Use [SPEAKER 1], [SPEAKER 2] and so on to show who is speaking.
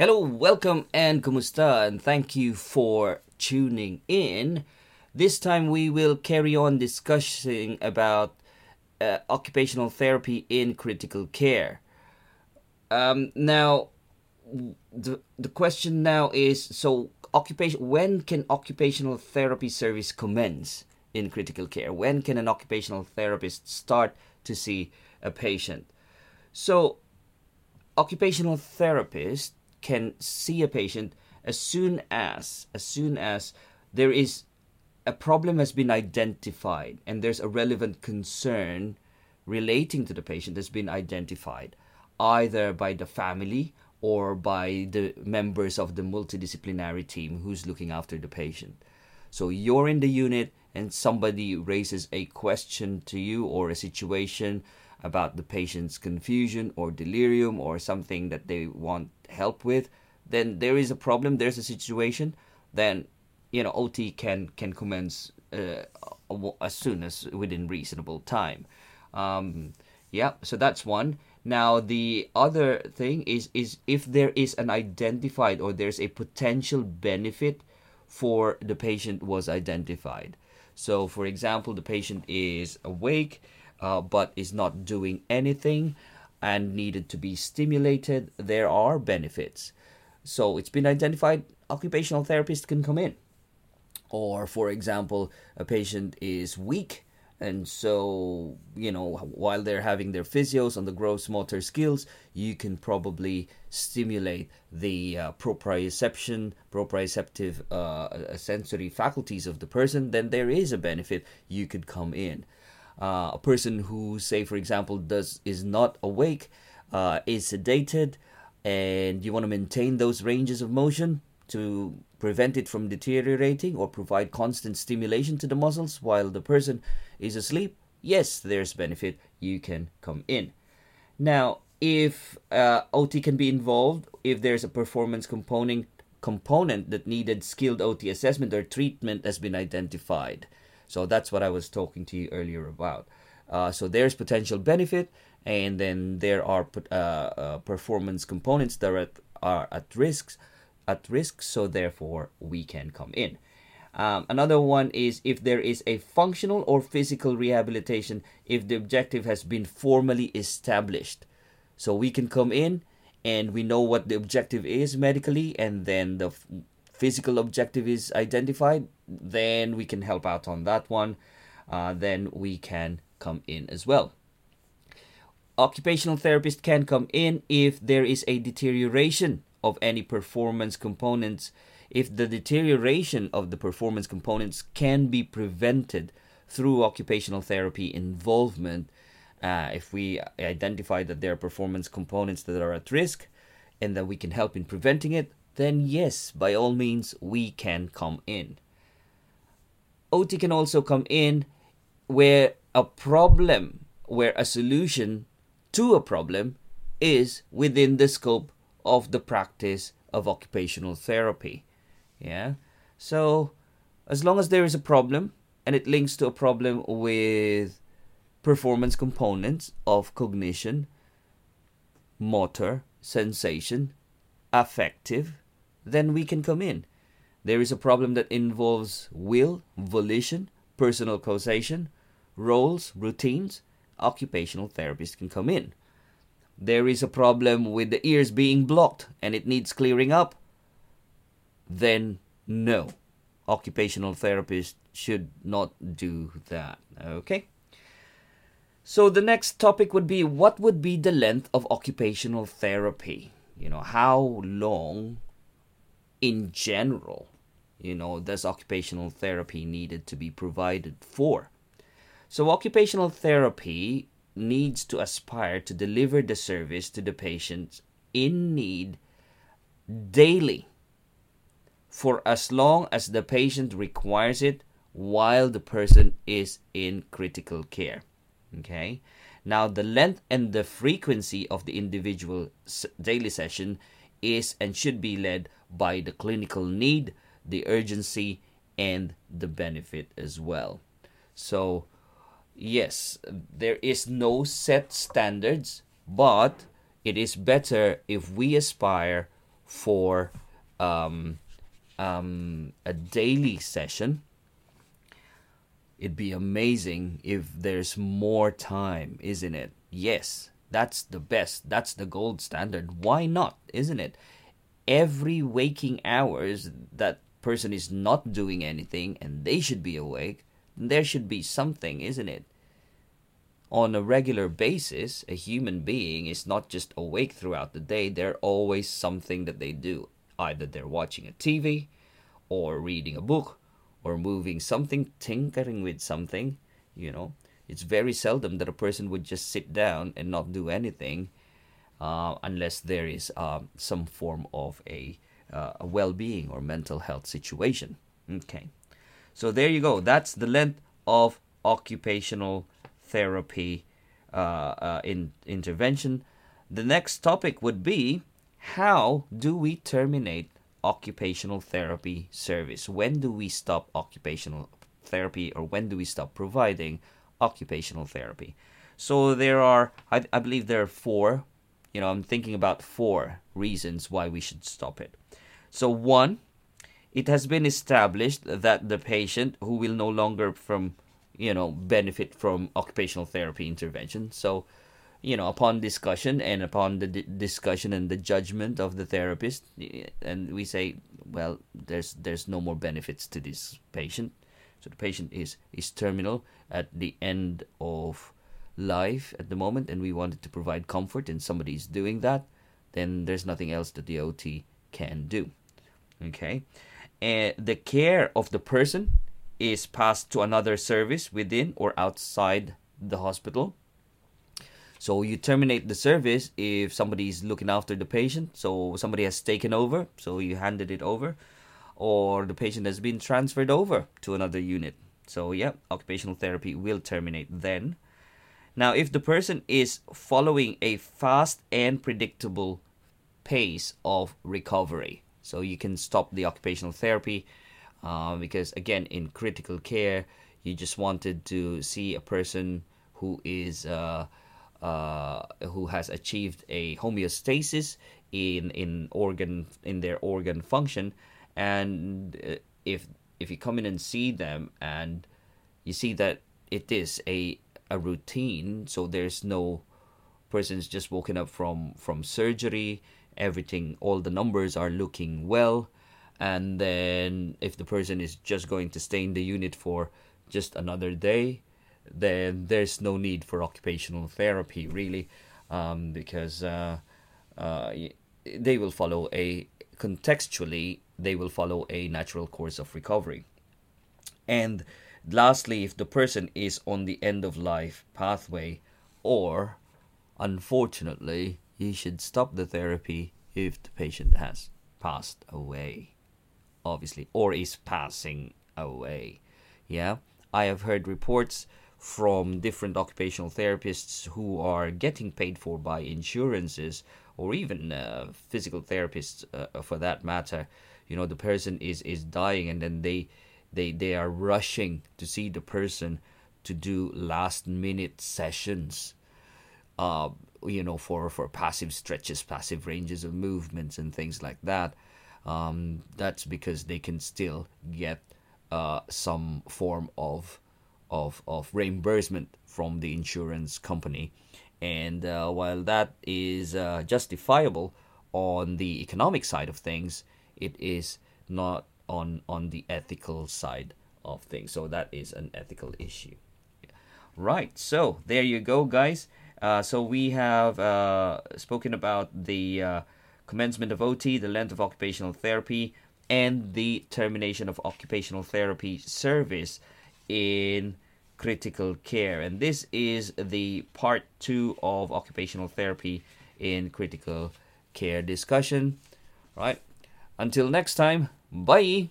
[SPEAKER 1] Hello, welcome, and kumusta, and thank you for tuning in. This time we will carry on discussing about uh, occupational therapy in critical care. Um, now, the the question now is so occupation. When can occupational therapy service commence in critical care? When can an occupational therapist start to see a patient? So, occupational therapist can see a patient as soon as as soon as there is a problem has been identified and there's a relevant concern relating to the patient that's been identified either by the family or by the members of the multidisciplinary team who's looking after the patient. So you're in the unit and somebody raises a question to you or a situation about the patient's confusion or delirium or something that they want help with, then there is a problem, there's a situation, then you know OT can can commence uh, as soon as within reasonable time. Um, yeah, so that's one. Now the other thing is is if there is an identified or there's a potential benefit for the patient was identified. So for example, the patient is awake uh, but is not doing anything and needed to be stimulated, there are benefits. So it's been identified occupational therapist can come in. Or for example, a patient is weak and so you know while they're having their physios on the gross motor skills you can probably stimulate the uh, proprioception proprioceptive uh, sensory faculties of the person then there is a benefit you could come in uh, a person who say for example does is not awake uh, is sedated and you want to maintain those ranges of motion to prevent it from deteriorating or provide constant stimulation to the muscles while the person is asleep yes there's benefit. You can come in. Now if uh, ot can be involved if there's a performance component component that needed skilled ot assessment or treatment has been identified so that's what I was talking to you earlier about. Uh, so there's potential benefit, and then there are uh, uh, performance components that are at, are at risks, at risk. So therefore, we can come in. Um, another one is if there is a functional or physical rehabilitation if the objective has been formally established. So we can come in and we know what the objective is medically, and then the physical objective is identified, then we can help out on that one. Uh, then we can come in as well. Occupational therapist can come in if there is a deterioration of any performance components. If the deterioration of the performance components can be prevented through occupational therapy involvement, uh, if we identify that there are performance components that are at risk and that we can help in preventing it, then yes, by all means, we can come in. OT can also come in where a problem, where a solution to a problem is within the scope of the practice of occupational therapy. Yeah. So, as long as there is a problem and it links to a problem with performance components of cognition, motor, sensation, affective, then we can come in. There is a problem that involves will, volition, personal causation, roles, routines. Occupational therapists can come in. There is a problem with the ears being blocked and it needs clearing up. Then, no. Occupational therapist should not do that. Okay? So, the next topic would be what would be the length of occupational therapy? You know, how long in general, you know, does occupational therapy needed to be provided for? So, occupational therapy needs to aspire to deliver the service to the patient in need daily for as long as the patient requires it while the person is in critical care. Okay? Now, the length and the frequency of the individual daily session is and should be led by the clinical need, the urgency, and the benefit as well. So, yes, there is no set standards, but it is better if we aspire for um, um, a daily session, it'd be amazing if there's more time, isn't it? Yes, that's the best. That's the gold standard. Why not, isn't it? Every waking hours that person is not doing anything and they should be awake, there should be something, isn't it? On a regular basis, a human being is not just awake throughout the day, there's always something that they do. Either they're watching a TV, or reading a book, or moving something, tinkering with something, you know. It's very seldom that a person would just sit down and not do anything uh, unless there is uh, some form of a, uh, a well being or mental health situation. Okay. So there you go. That's the length of occupational therapy uh, uh, in intervention. The next topic would be how do we terminate occupational therapy service? When do we stop occupational therapy or when do we stop providing occupational therapy? So there are, I, I believe there are four, you know, I'm thinking about four reasons why we should stop it. So one, it has been established that the patient who will no longer from, you know, benefit from occupational therapy intervention. So you know, upon discussion and upon the d- discussion and the judgment of the therapist, eh, and we say, well, there's there's no more benefits to this patient, so the patient is is terminal at the end of life at the moment, and we wanted to provide comfort, and somebody is doing that, then there's nothing else that the OT can do. Okay, and the care of the person is passed to another service within or outside the hospital so you terminate the service if somebody is looking after the patient. So somebody has taken over, so you handed it over, or the patient has been transferred over to another unit. So yeah, occupational therapy will terminate then. Now, if the person is following a fast and predictable pace of recovery, so you can stop the occupational therapy uh, because again, in critical care, you just wanted to see a person who is uh, uh, who has achieved a homeostasis in in organ in their organ function, and uh, if if you come in and see them and you see that it is a a routine, so there's no person's just woken up from from surgery, everything, all the numbers are looking well, and then if the person is just going to stay in the unit for just another day, then there's no need for occupational therapy really, um, because uh, uh, they will follow a contextually they will follow a natural course of recovery. And lastly, if the person is on the end of life pathway, or unfortunately, you should stop the therapy if the patient has passed away, obviously, or is passing away. Yeah, I have heard reports from different occupational therapists who are getting paid for by insurances or even uh, physical therapists uh, for that matter. You know the person is is dying and then they they they are rushing to see the person to do last minute sessions uh you know for for passive stretches passive ranges of movements and things like that. Um that's because they can still get uh some form of of, of reimbursement from the insurance company. And uh, while that is uh, justifiable on the economic side of things, it is not on, on the ethical side of things. So that is an ethical issue. Right, so there you go, guys. Uh, so we have uh, spoken about the uh, commencement of OT, the length of occupational therapy, and the termination of occupational therapy service in critical care. And this is the part two of occupational therapy in critical care discussion. Right. Until next time, bye.